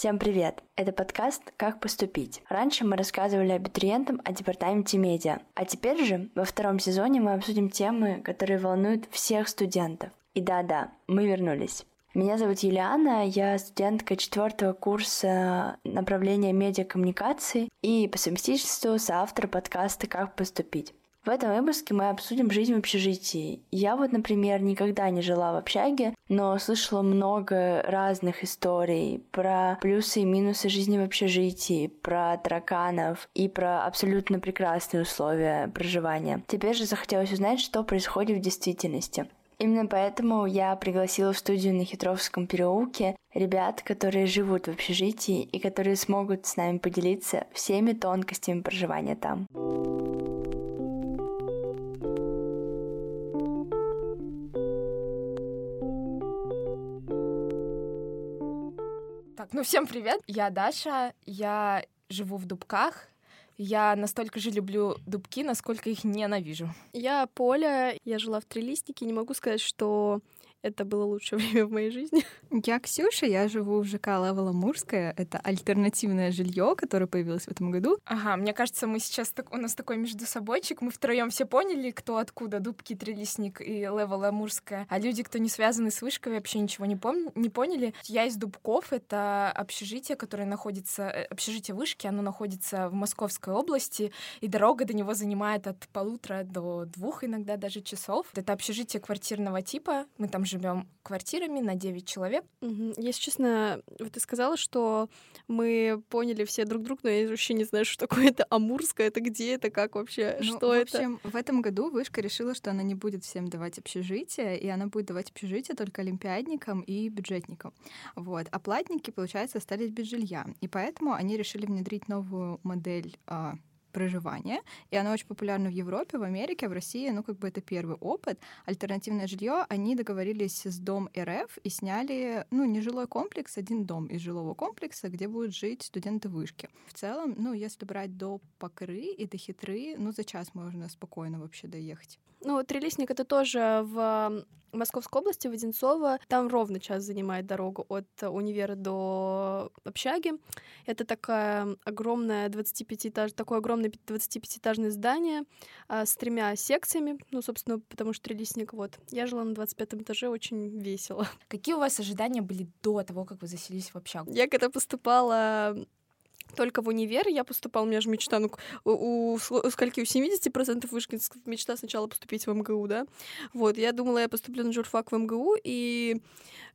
Всем привет! Это подкаст «Как поступить». Раньше мы рассказывали абитуриентам о департаменте медиа, а теперь же во втором сезоне мы обсудим темы, которые волнуют всех студентов. И да-да, мы вернулись. Меня зовут Юлиана, я студентка четвертого курса направления медиакоммуникации и по совместительству соавтор подкаста «Как поступить». В этом выпуске мы обсудим жизнь в общежитии. Я вот, например, никогда не жила в общаге, но слышала много разных историй про плюсы и минусы жизни в общежитии, про тараканов и про абсолютно прекрасные условия проживания. Теперь же захотелось узнать, что происходит в действительности. Именно поэтому я пригласила в студию на Хитровском переулке ребят, которые живут в общежитии и которые смогут с нами поделиться всеми тонкостями проживания там. Ну, всем привет! Я Даша, я живу в Дубках. Я настолько же люблю дубки, насколько их ненавижу. Я Поля, я жила в Трилистнике. Не могу сказать, что это было лучшее время в моей жизни. Я Ксюша, я живу в ЖК Левела Мурская. Это альтернативное жилье, которое появилось в этом году. Ага, мне кажется, мы сейчас так, у нас такой между собойчик. Мы втроем все поняли, кто откуда, Дубки, Трелесник и Левела Мурская. А люди, кто не связаны с вышкой, вообще ничего не, пом- не поняли. Я из Дубков, это общежитие, которое находится, э, общежитие вышки, оно находится в Московской области, и дорога до него занимает от полутора до двух иногда даже часов. Это общежитие квартирного типа, мы там живем квартирами на 9 человек. Угу. Если честно, вот ты сказала, что мы поняли все друг друга, но я вообще не знаю, что такое это Амурское, это где это, как вообще, ну, что в это? В общем, в этом году Вышка решила, что она не будет всем давать общежитие, и она будет давать общежитие только олимпиадникам и бюджетникам. Вот. А платники, получается, остались без жилья. И поэтому они решили внедрить новую модель а, проживания, и оно очень популярно в Европе, в Америке, в России, ну, как бы это первый опыт. Альтернативное жилье, они договорились с Дом РФ и сняли, ну, не жилой комплекс, один дом из жилого комплекса, где будут жить студенты вышки. В целом, ну, если брать до Покры и до Хитры, ну, за час можно спокойно вообще доехать. Ну, Трелесник — это тоже в Московской области, в Одинцово. Там ровно час занимает дорогу от универа до общаги. Это такая огромная 25-этаж, такое огромное 25-этажное здание а, с тремя секциями. Ну, собственно, потому что Трелесник, вот. Я жила на 25 этаже, очень весело. Какие у вас ожидания были до того, как вы заселились в общагу? Я когда поступала только в универ я поступала, у меня же мечта, ну, у, у, скольки, у 70% вышкинских мечта сначала поступить в МГУ, да, вот, я думала, я поступлю на журфак в МГУ, и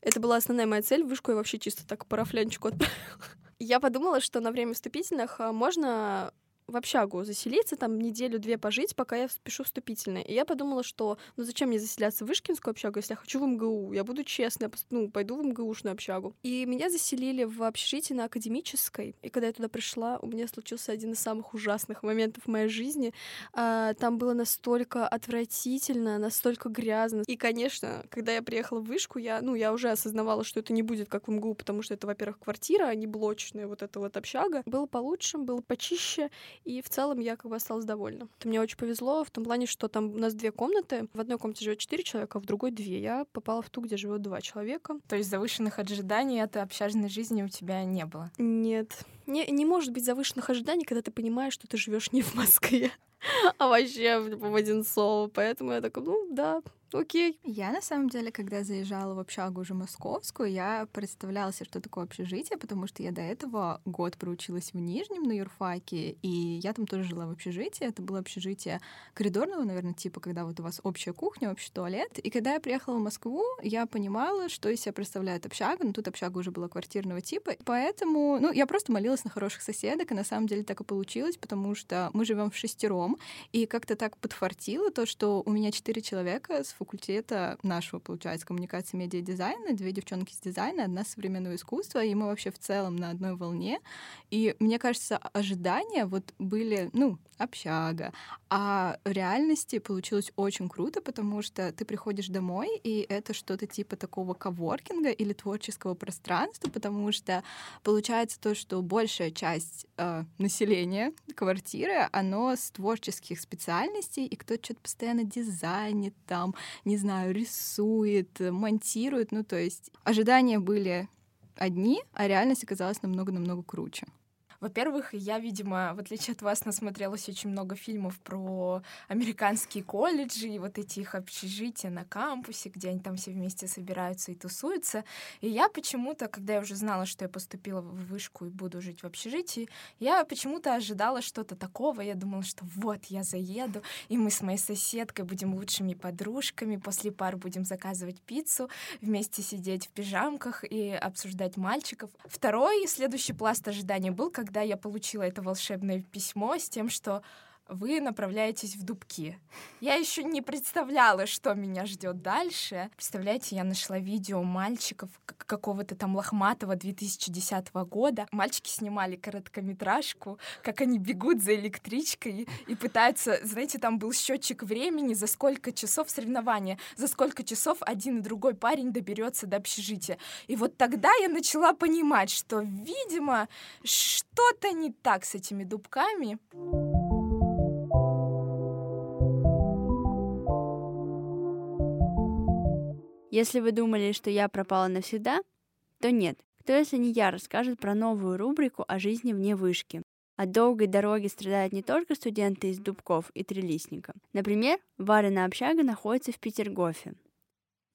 это была основная моя цель, вышку я вообще чисто так парафлянчику отправила. Я подумала, что на время вступительных а, можно в общагу заселиться, там неделю-две пожить, пока я пишу вступительное. И я подумала, что ну зачем мне заселяться в Вышкинскую общагу, если я хочу в МГУ? Я буду честная, ну, пойду в МГУшную общагу. И меня заселили в общежитие на Академической. И когда я туда пришла, у меня случился один из самых ужасных моментов в моей жизни. А, там было настолько отвратительно, настолько грязно. И, конечно, когда я приехала в Вышку, я, ну, я уже осознавала, что это не будет как в МГУ, потому что это, во-первых, квартира, а не блочная вот эта вот общага. Было получше, было почище. И в целом я как бы осталась довольна. Это мне очень повезло в том плане, что там у нас две комнаты. В одной комнате живет четыре человека, а в другой две. Я попала в ту, где живет два человека. То есть завышенных ожиданий от общажной жизни у тебя не было? Нет. Не, не может быть завышенных ожиданий, когда ты понимаешь, что ты живешь не в Москве, а вообще в Одинцово. Поэтому я такая, ну да, окей. Я, на самом деле, когда заезжала в общагу уже московскую, я представляла себе, что такое общежитие, потому что я до этого год проучилась в Нижнем на юрфаке, и я там тоже жила в общежитии. Это было общежитие коридорного, наверное, типа, когда вот у вас общая кухня, общий туалет. И когда я приехала в Москву, я понимала, что из себя представляет общага, но тут общага уже была квартирного типа. Поэтому, ну, я просто молилась на хороших соседок, и на самом деле так и получилось, потому что мы живем в шестером, и как-то так подфартило то, что у меня четыре человека с факультета нашего, получается, коммуникации медиа-дизайна, две девчонки с дизайна, одна современного искусства, и мы вообще в целом на одной волне. И мне кажется, ожидания вот были, ну, общага, а в реальности получилось очень круто, потому что ты приходишь домой, и это что-то типа такого коворкинга или творческого пространства, потому что получается то, что большая часть э, населения квартиры, оно с творческих специальностей, и кто-то что-то постоянно дизайнит там, не знаю, рисует, монтирует. Ну, то есть ожидания были одни, а реальность оказалась намного-намного круче. Во-первых, я, видимо, в отличие от вас, насмотрелась очень много фильмов про американские колледжи и вот эти их общежития на кампусе, где они там все вместе собираются и тусуются. И я почему-то, когда я уже знала, что я поступила в вышку и буду жить в общежитии, я почему-то ожидала что-то такого. Я думала, что вот, я заеду, и мы с моей соседкой будем лучшими подружками, после пар будем заказывать пиццу, вместе сидеть в пижамках и обсуждать мальчиков. Второй, следующий пласт ожидания был, когда когда я получила это волшебное письмо с тем, что вы направляетесь в Дубки. Я еще не представляла, что меня ждет дальше. Представляете, я нашла видео мальчиков какого-то там лохматого 2010 года. Мальчики снимали короткометражку, как они бегут за электричкой и пытаются, знаете, там был счетчик времени, за сколько часов соревнования, за сколько часов один и другой парень доберется до общежития. И вот тогда я начала понимать, что, видимо, что-то не так с этими дубками. Если вы думали, что я пропала навсегда, то нет. Кто, если не я, расскажет про новую рубрику о жизни вне вышки. От долгой дороги страдают не только студенты из Дубков и Трелисника. Например, Варина общага находится в Петергофе.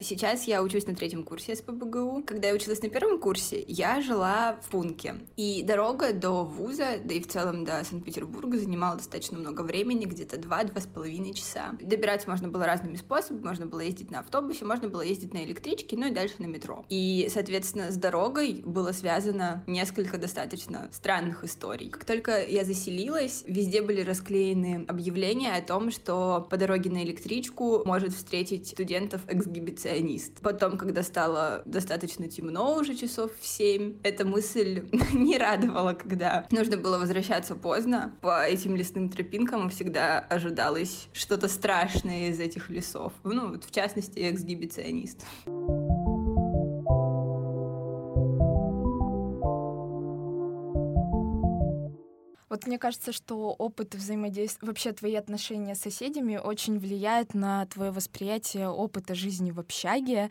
Сейчас я учусь на третьем курсе СПБГУ. Когда я училась на первом курсе, я жила в Пунке. И дорога до вуза, да и в целом до Санкт-Петербурга занимала достаточно много времени, где-то два-два с половиной часа. Добираться можно было разными способами. Можно было ездить на автобусе, можно было ездить на электричке, ну и дальше на метро. И, соответственно, с дорогой было связано несколько достаточно странных историй. Как только я заселилась, везде были расклеены объявления о том, что по дороге на электричку может встретить студентов эксгибиция перфекционист. Потом, когда стало достаточно темно, уже часов в семь, эта мысль не радовала, когда нужно было возвращаться поздно. По этим лесным тропинкам всегда ожидалось что-то страшное из этих лесов. Ну, вот в частности, эксгибиционист. Вот мне кажется, что опыт взаимодействия, вообще твои отношения с соседями очень влияет на твое восприятие опыта жизни в общаге.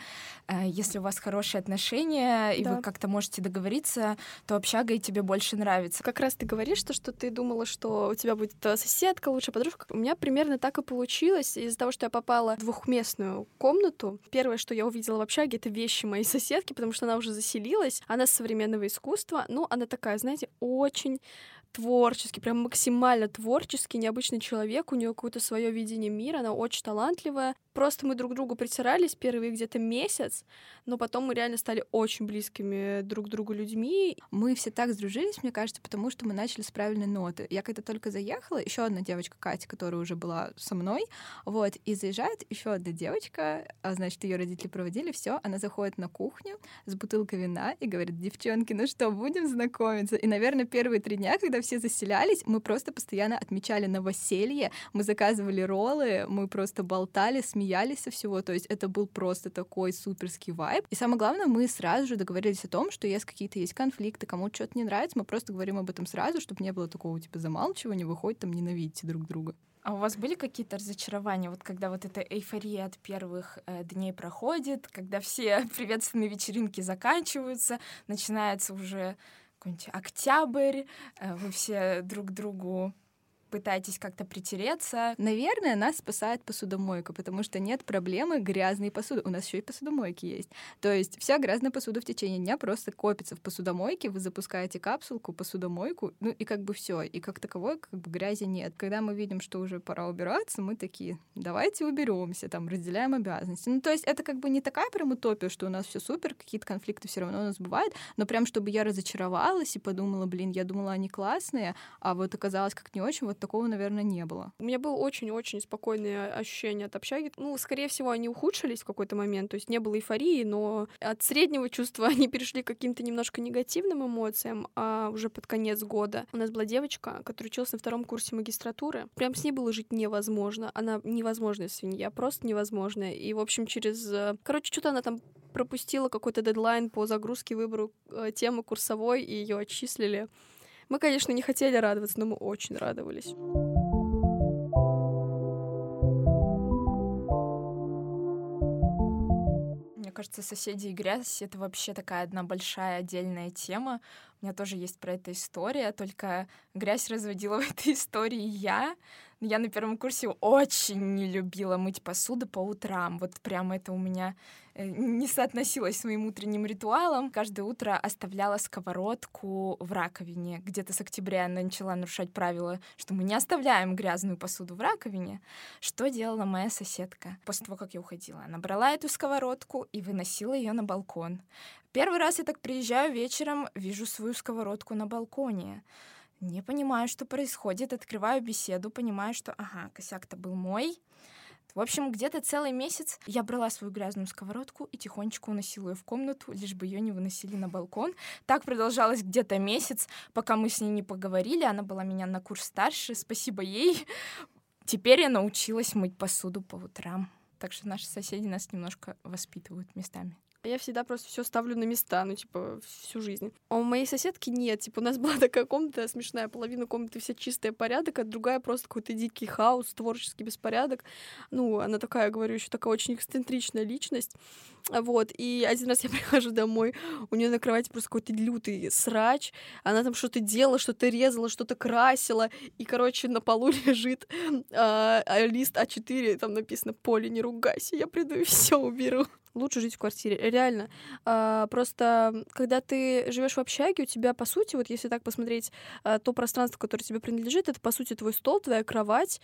Э, если у вас хорошие отношения, и да. вы как-то можете договориться, то общага и тебе больше нравится. Как раз ты говоришь, что, что ты думала, что у тебя будет соседка, лучшая подружка. У меня примерно так и получилось. Из-за того, что я попала в двухместную комнату, первое, что я увидела в общаге, это вещи моей соседки, потому что она уже заселилась. Она с современного искусства, ну, она такая, знаете, очень творческий, прям максимально творческий, необычный человек, у нее какое-то свое видение мира, она очень талантливая. Просто мы друг другу притирались первый где-то месяц, но потом мы реально стали очень близкими друг к другу людьми. Мы все так сдружились, мне кажется, потому что мы начали с правильной ноты. Я когда только заехала, еще одна девочка Катя, которая уже была со мной, вот, и заезжает еще одна девочка, а значит, ее родители проводили, все, она заходит на кухню с бутылкой вина и говорит, девчонки, ну что, будем знакомиться? И, наверное, первые три дня, когда все заселялись, мы просто постоянно отмечали новоселье, мы заказывали роллы, мы просто болтали, смеялись со всего, то есть это был просто такой суперский вайб. И самое главное, мы сразу же договорились о том, что если какие-то есть конфликты, кому-то что-то не нравится, мы просто говорим об этом сразу, чтобы не было такого типа замалчивания, выходит там ненавидите друг друга. А у вас были какие-то разочарования, вот когда вот эта эйфория от первых э, дней проходит, когда все приветственные вечеринки заканчиваются, начинается уже какой-нибудь октябрь, э, вы все друг другу пытаетесь как-то притереться. Наверное, нас спасает посудомойка, потому что нет проблемы грязной посуды. У нас еще и посудомойки есть. То есть вся грязная посуда в течение дня просто копится в посудомойке, вы запускаете капсулку, посудомойку, ну и как бы все. И как таковой как бы грязи нет. Когда мы видим, что уже пора убираться, мы такие, давайте уберемся, там, разделяем обязанности. Ну то есть это как бы не такая прям утопия, что у нас все супер, какие-то конфликты все равно у нас бывают, но прям чтобы я разочаровалась и подумала, блин, я думала, они классные, а вот оказалось как не очень, вот такого, наверное, не было. У меня было очень-очень спокойное ощущение от общаги. Ну, скорее всего, они ухудшились в какой-то момент, то есть не было эйфории, но от среднего чувства они перешли к каким-то немножко негативным эмоциям, а уже под конец года у нас была девочка, которая училась на втором курсе магистратуры. Прям с ней было жить невозможно. Она невозможная свинья, просто невозможная. И, в общем, через... Э, короче, что-то она там пропустила какой-то дедлайн по загрузке, выбору э, темы курсовой, и ее отчислили. Мы, конечно, не хотели радоваться, но мы очень радовались. Мне кажется, соседи и грязь — это вообще такая одна большая отдельная тема. У меня тоже есть про это история, только грязь разводила в этой истории я. Я на первом курсе очень не любила мыть посуду по утрам. Вот прямо это у меня э, не соотносилось с моим утренним ритуалом. Каждое утро оставляла сковородку в раковине. Где-то с октября я начала нарушать правила, что мы не оставляем грязную посуду в раковине. Что делала моя соседка после того, как я уходила? Она брала эту сковородку и выносила ее на балкон. Первый раз я так приезжаю вечером, вижу свою сковородку на балконе. Не понимаю, что происходит, открываю беседу, понимаю, что, ага, косяк-то был мой. В общем, где-то целый месяц я брала свою грязную сковородку и тихонечко уносила ее в комнату, лишь бы ее не выносили на балкон. Так продолжалось где-то месяц, пока мы с ней не поговорили. Она была меня на курс старше, спасибо ей. Теперь я научилась мыть посуду по утрам. Так что наши соседи нас немножко воспитывают местами. Я всегда просто все ставлю на места, ну, типа, всю жизнь. А у моей соседки нет. Типа, у нас была такая комната смешная, половина комнаты вся чистая порядок, а другая просто какой-то дикий хаос, творческий беспорядок. Ну, она такая, говорю, еще такая очень эксцентричная личность. Вот, и один раз я прихожу домой, у нее на кровати просто какой-то лютый срач, она там что-то делала, что-то резала, что-то красила, и, короче, на полу лежит а, а, лист А4, там написано «Поле, не ругайся, я приду и все уберу» лучше жить в квартире. Реально. А, просто, когда ты живешь в общаге, у тебя, по сути, вот если так посмотреть, а, то пространство, которое тебе принадлежит, это, по сути, твой стол, твоя кровать,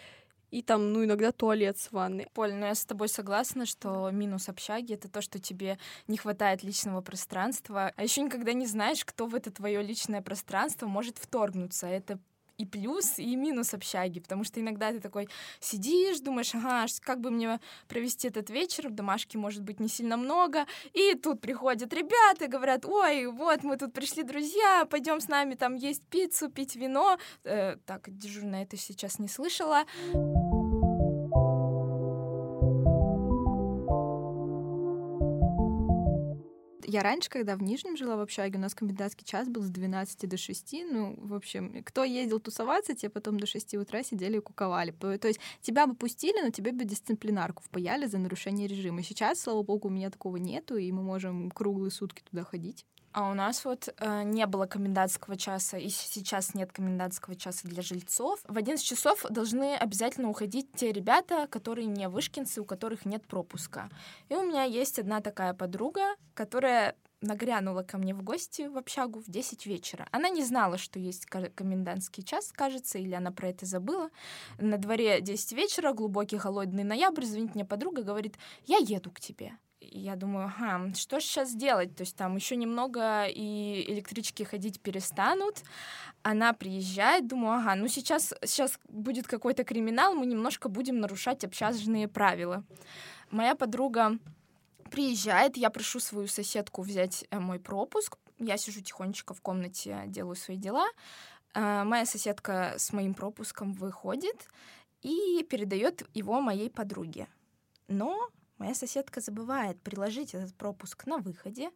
и там, ну, иногда туалет с ванной. Поль, ну я с тобой согласна, что минус общаги — это то, что тебе не хватает личного пространства, а еще никогда не знаешь, кто в это твое личное пространство может вторгнуться. Это и плюс, и минус общаги, потому что иногда ты такой сидишь, думаешь, ага, как бы мне провести этот вечер, в домашке может быть не сильно много, и тут приходят ребята, говорят, ой, вот мы тут пришли друзья, пойдем с нами там есть пиццу, пить вино. Э, так, дежурная это сейчас не слышала. Я раньше, когда в Нижнем жила в общаге, у нас комендантский час был с 12 до 6. Ну, в общем, кто ездил тусоваться, те потом до 6 утра сидели и куковали. То есть тебя бы пустили, но тебе бы дисциплинарку впаяли за нарушение режима. Сейчас, слава богу, у меня такого нету, и мы можем круглые сутки туда ходить. А у нас вот э, не было комендантского часа, и сейчас нет комендантского часа для жильцов. В 11 часов должны обязательно уходить те ребята, которые не вышкинцы, у которых нет пропуска. И у меня есть одна такая подруга, которая нагрянула ко мне в гости в общагу в 10 вечера. Она не знала, что есть комендантский час, кажется, или она про это забыла. На дворе 10 вечера, глубокий холодный ноябрь, звонит мне подруга, говорит, я еду к тебе я думаю, ага, что же сейчас делать? То есть там еще немного и электрички ходить перестанут. Она приезжает, думаю, ага, ну сейчас, сейчас будет какой-то криминал, мы немножко будем нарушать общажные правила. Моя подруга приезжает, я прошу свою соседку взять э, мой пропуск, я сижу тихонечко в комнате, делаю свои дела. Э, моя соседка с моим пропуском выходит и передает его моей подруге. Но Моя соседка забывает приложить этот пропуск на выходе,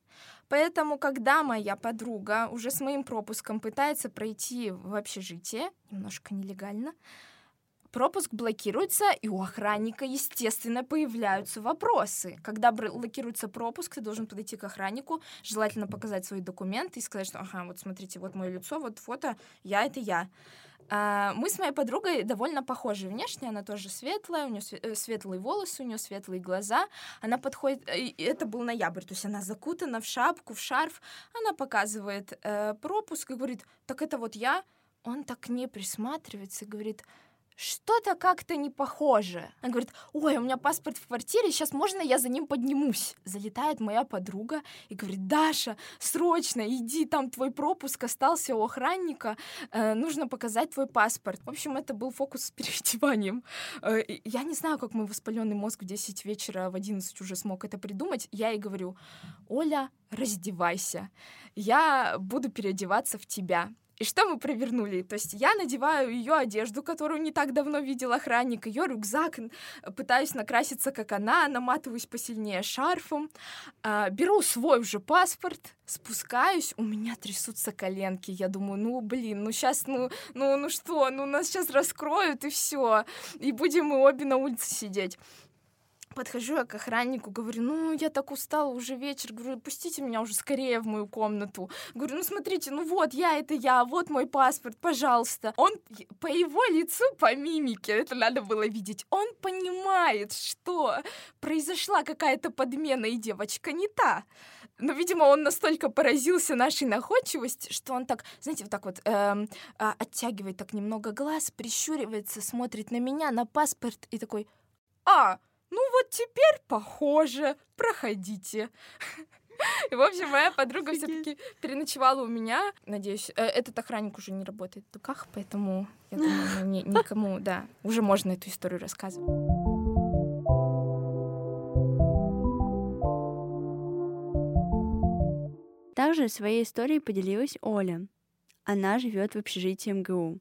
поэтому, когда моя подруга уже с моим пропуском пытается пройти в общежитие, немножко нелегально, пропуск блокируется, и у охранника, естественно, появляются вопросы. Когда блокируется пропуск, ты должен подойти к охраннику, желательно показать свои документы и сказать, что, ага, вот смотрите, вот мое лицо, вот фото, я — это я. А, мы с моей подругой довольно похожи внешне, она тоже светлая, у нее э, светлые волосы, у нее светлые глаза. Она подходит, э, это был ноябрь, то есть она закутана в шапку, в шарф. Она показывает э, пропуск и говорит, так это вот я. Он так не присматривается говорит, что-то как-то не похоже. Она говорит, ой, у меня паспорт в квартире, сейчас можно я за ним поднимусь? Залетает моя подруга и говорит, Даша, срочно иди, там твой пропуск остался у охранника, э, нужно показать твой паспорт. В общем, это был фокус с переодеванием. Э, я не знаю, как мой воспаленный мозг в 10 вечера, в 11 уже смог это придумать. Я ей говорю, Оля, раздевайся, я буду переодеваться в тебя. И что мы провернули? То есть я надеваю ее одежду, которую не так давно видел охранник, ее рюкзак, пытаюсь накраситься, как она, наматываюсь посильнее шарфом, э, беру свой уже паспорт, спускаюсь, у меня трясутся коленки. Я думаю, ну блин, ну сейчас, ну, ну, ну что, ну нас сейчас раскроют и все, и будем мы обе на улице сидеть. Подхожу я к охраннику, говорю, ну, я так устала, уже вечер, говорю, пустите меня уже скорее в мою комнату. Говорю, ну, смотрите, ну вот, я это я, вот мой паспорт, пожалуйста. Он по его лицу, по мимике, это надо было видеть, он понимает, что произошла какая-то подмена, и девочка не та. Но, видимо, он настолько поразился нашей находчивости, что он так, знаете, вот так вот эм, а, оттягивает так немного глаз, прищуривается, смотрит на меня, на паспорт и такой, а, ну вот теперь похоже, проходите. И, в общем, моя подруга все-таки переночевала у меня. Надеюсь, э, этот охранник уже не работает в Дуках, поэтому я думаю, ни, никому, да, уже можно эту историю рассказывать. Также своей историей поделилась Оля. Она живет в общежитии МГУ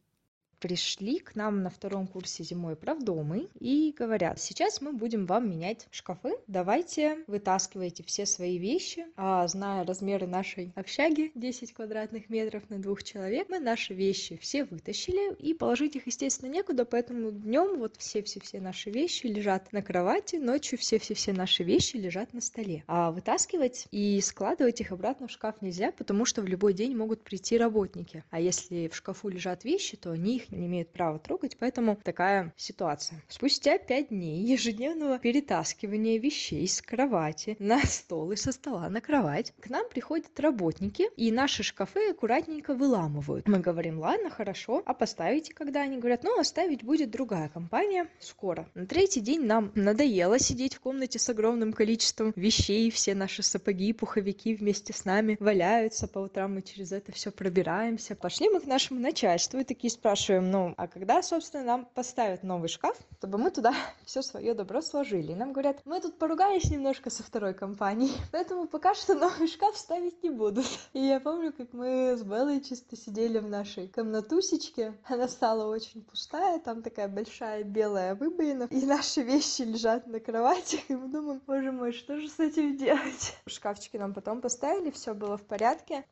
пришли к нам на втором курсе зимой правдомы и говорят, сейчас мы будем вам менять шкафы, давайте вытаскивайте все свои вещи. А зная размеры нашей общаги, 10 квадратных метров на двух человек, мы наши вещи все вытащили и положить их, естественно, некуда, поэтому днем вот все-все-все наши вещи лежат на кровати, ночью все-все-все наши вещи лежат на столе. А вытаскивать и складывать их обратно в шкаф нельзя, потому что в любой день могут прийти работники. А если в шкафу лежат вещи, то они их не имеют права трогать, поэтому такая ситуация. Спустя пять дней ежедневного перетаскивания вещей с кровати на стол и со стола на кровать к нам приходят работники и наши шкафы аккуратненько выламывают. Мы говорим, ладно, хорошо, а поставите когда? Они говорят, ну, оставить будет другая компания скоро. На третий день нам надоело сидеть в комнате с огромным количеством вещей, все наши сапоги, пуховики вместе с нами валяются, по утрам мы через это все пробираемся. Пошли мы к нашему начальству и такие спрашиваем, спрашиваем, ну, а когда, собственно, нам поставят новый шкаф, чтобы мы туда все свое добро сложили. И нам говорят, мы тут поругались немножко со второй компанией, поэтому пока что новый шкаф ставить не будут. И я помню, как мы с Беллой чисто сидели в нашей комнатусечке. Она стала очень пустая, там такая большая белая выбоина, и наши вещи лежат на кровати, и мы думаем, боже мой, что же с этим делать? Шкафчики нам потом поставили, все было в порядке.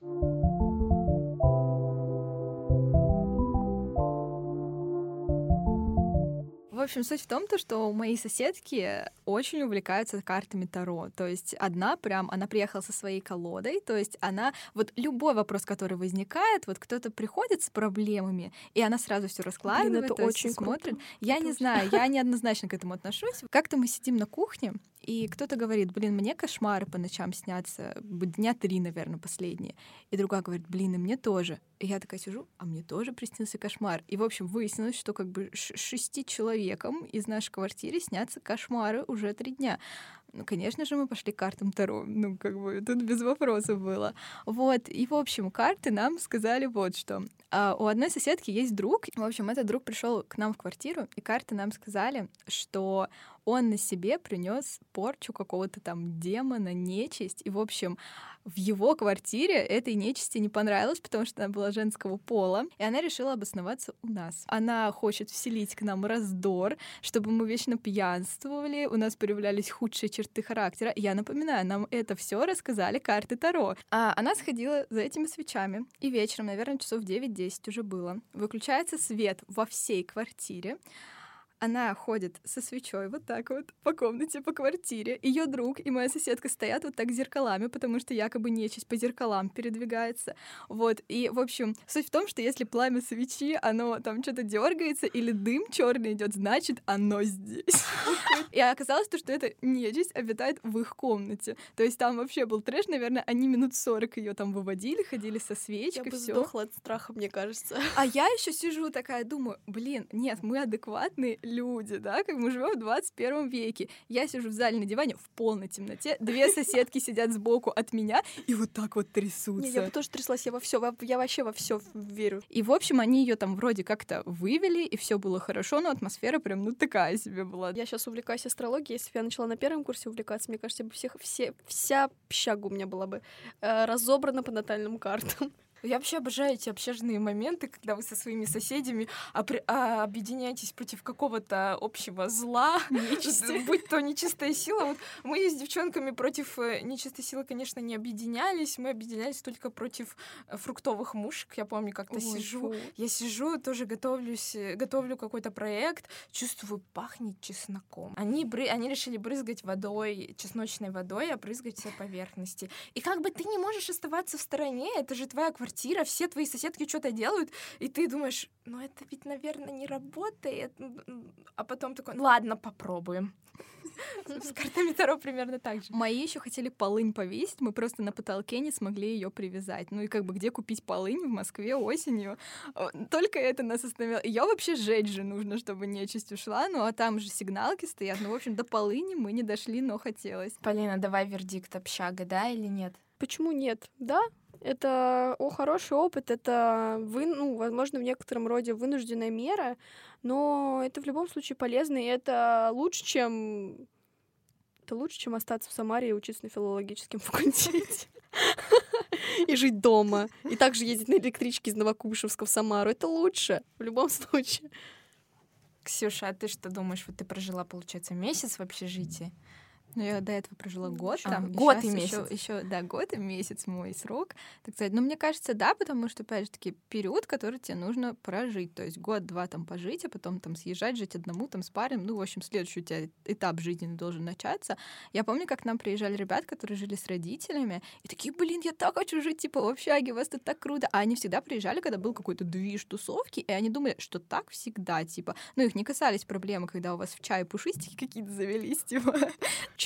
Общем, суть в том, то, что мои соседки очень увлекаются картами Таро. То есть одна прям, она приехала со своей колодой, то есть она, вот любой вопрос, который возникает, вот кто-то приходит с проблемами, и она сразу все раскладывает, Блин, это очень смотрит. Круто. Я это не очень... знаю, я неоднозначно к этому отношусь. Как-то мы сидим на кухне, и кто-то говорит, блин, мне кошмары по ночам снятся, дня три, наверное, последние. И другая говорит, блин, и мне тоже. И я такая сижу, а мне тоже приснился кошмар. И, в общем, выяснилось, что как бы шести человекам из нашей квартиры снятся кошмары уже три дня. Ну, конечно же, мы пошли картам Таро. Ну, как бы тут без вопросов было. Вот. И, в общем, карты нам сказали вот что. А у одной соседки есть друг. В общем, этот друг пришел к нам в квартиру, и карты нам сказали, что он на себе принес порчу какого-то там демона, нечисть. И, в общем, в его квартире этой нечисти не понравилось, потому что она была женского пола, и она решила обосноваться у нас. Она хочет вселить к нам раздор, чтобы мы вечно пьянствовали, у нас появлялись худшие черты характера. Я напоминаю, нам это все рассказали карты Таро. А она сходила за этими свечами, и вечером, наверное, часов 9-10 уже было. Выключается свет во всей квартире, она ходит со свечой вот так вот по комнате, по квартире. Ее друг и моя соседка стоят вот так зеркалами, потому что якобы нечисть по зеркалам передвигается. Вот. И, в общем, суть в том, что если пламя свечи, оно там что-то дергается или дым черный идет, значит, оно здесь. И оказалось то, что эта нечисть обитает в их комнате. То есть там вообще был трэш, наверное, они минут 40 ее там выводили, ходили со свечкой, все. сдохла от страха, мне кажется. А я еще сижу такая, думаю, блин, нет, мы адекватные люди, да, как мы живем в 21 веке. Я сижу в зале на диване в полной темноте, две соседки сидят сбоку от меня и вот так вот трясутся. Не, я бы тоже тряслась, я во все, я вообще во все верю. И в общем они ее там вроде как-то вывели, и все было хорошо, но атмосфера прям ну такая себе была. Я сейчас увлекаюсь астрологией, если бы я начала на первом курсе увлекаться, мне кажется, бы всех, все, вся общага у меня была бы э, разобрана по натальным картам. Я вообще обожаю эти общажные моменты, когда вы со своими соседями опри- а, объединяетесь против какого-то общего зла, будь то нечистая сила. Вот мы с девчонками против э, нечистой силы, конечно, не объединялись, мы объединялись только против э, фруктовых мушек. Я помню, как-то Ой, сижу, фу. я сижу, тоже готовлюсь, э, готовлю какой-то проект, чувствую, пахнет чесноком. Они, бры... они решили брызгать водой, чесночной водой, опрызгать все поверхности. И как бы ты не можешь оставаться в стороне, это же твоя квартира, все твои соседки что-то делают, и ты думаешь, ну это ведь, наверное, не работает. А потом такой, «Ну ладно, попробуем. С картами Таро примерно так же. Мои еще хотели полынь повесить, мы просто на потолке не смогли ее привязать. Ну и как бы где купить полынь в Москве осенью? Только это нас остановило. Ее вообще сжечь же нужно, чтобы нечисть ушла. Ну а там же сигналки стоят. Ну, в общем, до полыни мы не дошли, но хотелось. Полина, давай вердикт общага, да или нет? Почему нет? Да, это о, хороший опыт, это, вы, ну, возможно, в некотором роде вынужденная мера, но это в любом случае полезно, и это лучше, чем... Это лучше, чем остаться в Самаре и учиться на филологическом факультете. И жить дома. И также ездить на электричке из Новокуйбышевска в Самару. Это лучше, в любом случае. Ксюша, а ты что думаешь? Вот ты прожила, получается, месяц в общежитии. Ну, я до этого прожила год А, там. год и месяц. Еще, еще, да, год и месяц мой срок, так сказать. Но мне кажется, да, потому что, опять же таки, период, который тебе нужно прожить. То есть год-два там пожить, а потом там съезжать, жить одному, там с парень. Ну, в общем, следующий у тебя этап жизни должен начаться. Я помню, как к нам приезжали ребят, которые жили с родителями, и такие, блин, я так хочу жить, типа, в общаге, у вас тут так круто. А они всегда приезжали, когда был какой-то движ тусовки, и они думали, что так всегда, типа. Ну, их не касались проблемы, когда у вас в чае пушистики какие-то завелись, типа.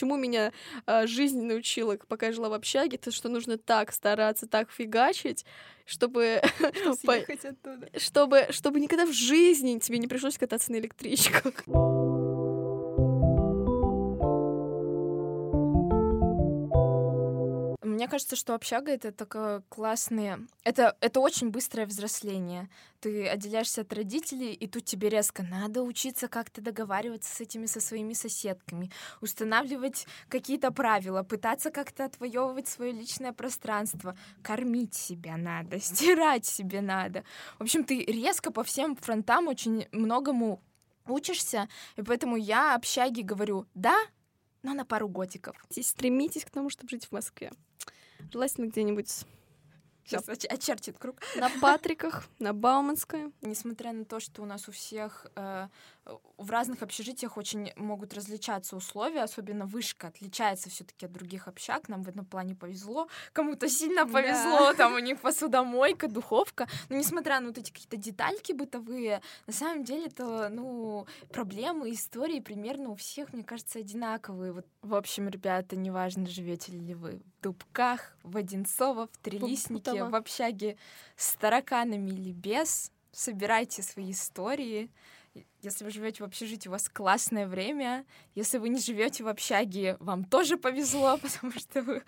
Чему меня а, жизнь научила, пока я жила в общаге, то что нужно так стараться, так фигачить, чтобы, чтобы, чтобы никогда в жизни тебе не пришлось кататься на электричках. Кажется, что общага — это такое классное... Это, это очень быстрое взросление. Ты отделяешься от родителей, и тут тебе резко надо учиться как-то договариваться с этими, со своими соседками, устанавливать какие-то правила, пытаться как-то отвоевывать свое личное пространство, кормить себя надо, стирать себе надо. В общем, ты резко по всем фронтам очень многому учишься, и поэтому я общаге говорю «да», но на пару годиков. И Стремитесь к тому, чтобы жить в Москве. Желательно где-нибудь Сейчас очертит круг. на Патриках, на Бауманской. Несмотря на то, что у нас у всех э, в разных общежитиях очень могут различаться условия, особенно вышка отличается все-таки от других общак. Нам в этом плане повезло. Кому-то сильно Да. повезло, там у них посудомойка, духовка. Но несмотря на вот эти какие-то детальки бытовые, на самом деле это, ну, проблемы, истории примерно у всех, мне кажется, одинаковые. Вот, в общем, ребята, неважно, живете ли вы Дубках, в Одинцово, в Трелиснике, Путово. в общаге с тараканами или без, собирайте свои истории. Если вы живете в общежитии, у вас классное время. Если вы не живете в общаге, вам тоже повезло, потому что вы-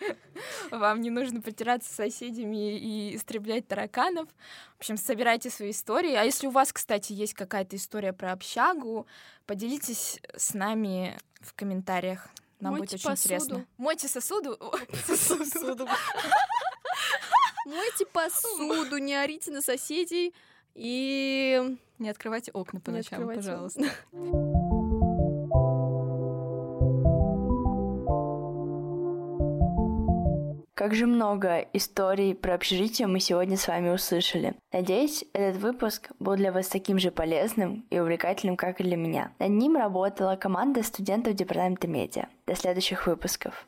вам не нужно потираться с соседями и истреблять тараканов. В общем, собирайте свои истории. А если у вас, кстати, есть какая-то история про общагу, поделитесь с нами в комментариях. Нам Мойте будет очень интересно. посуду. Мойте сосуду. Сосуду. Мойте посуду, не орите на соседей и Не открывайте окна по ночам, пожалуйста. Как же много историй про общежитие мы сегодня с вами услышали. Надеюсь, этот выпуск был для вас таким же полезным и увлекательным, как и для меня. Над ним работала команда студентов департамента медиа. До следующих выпусков.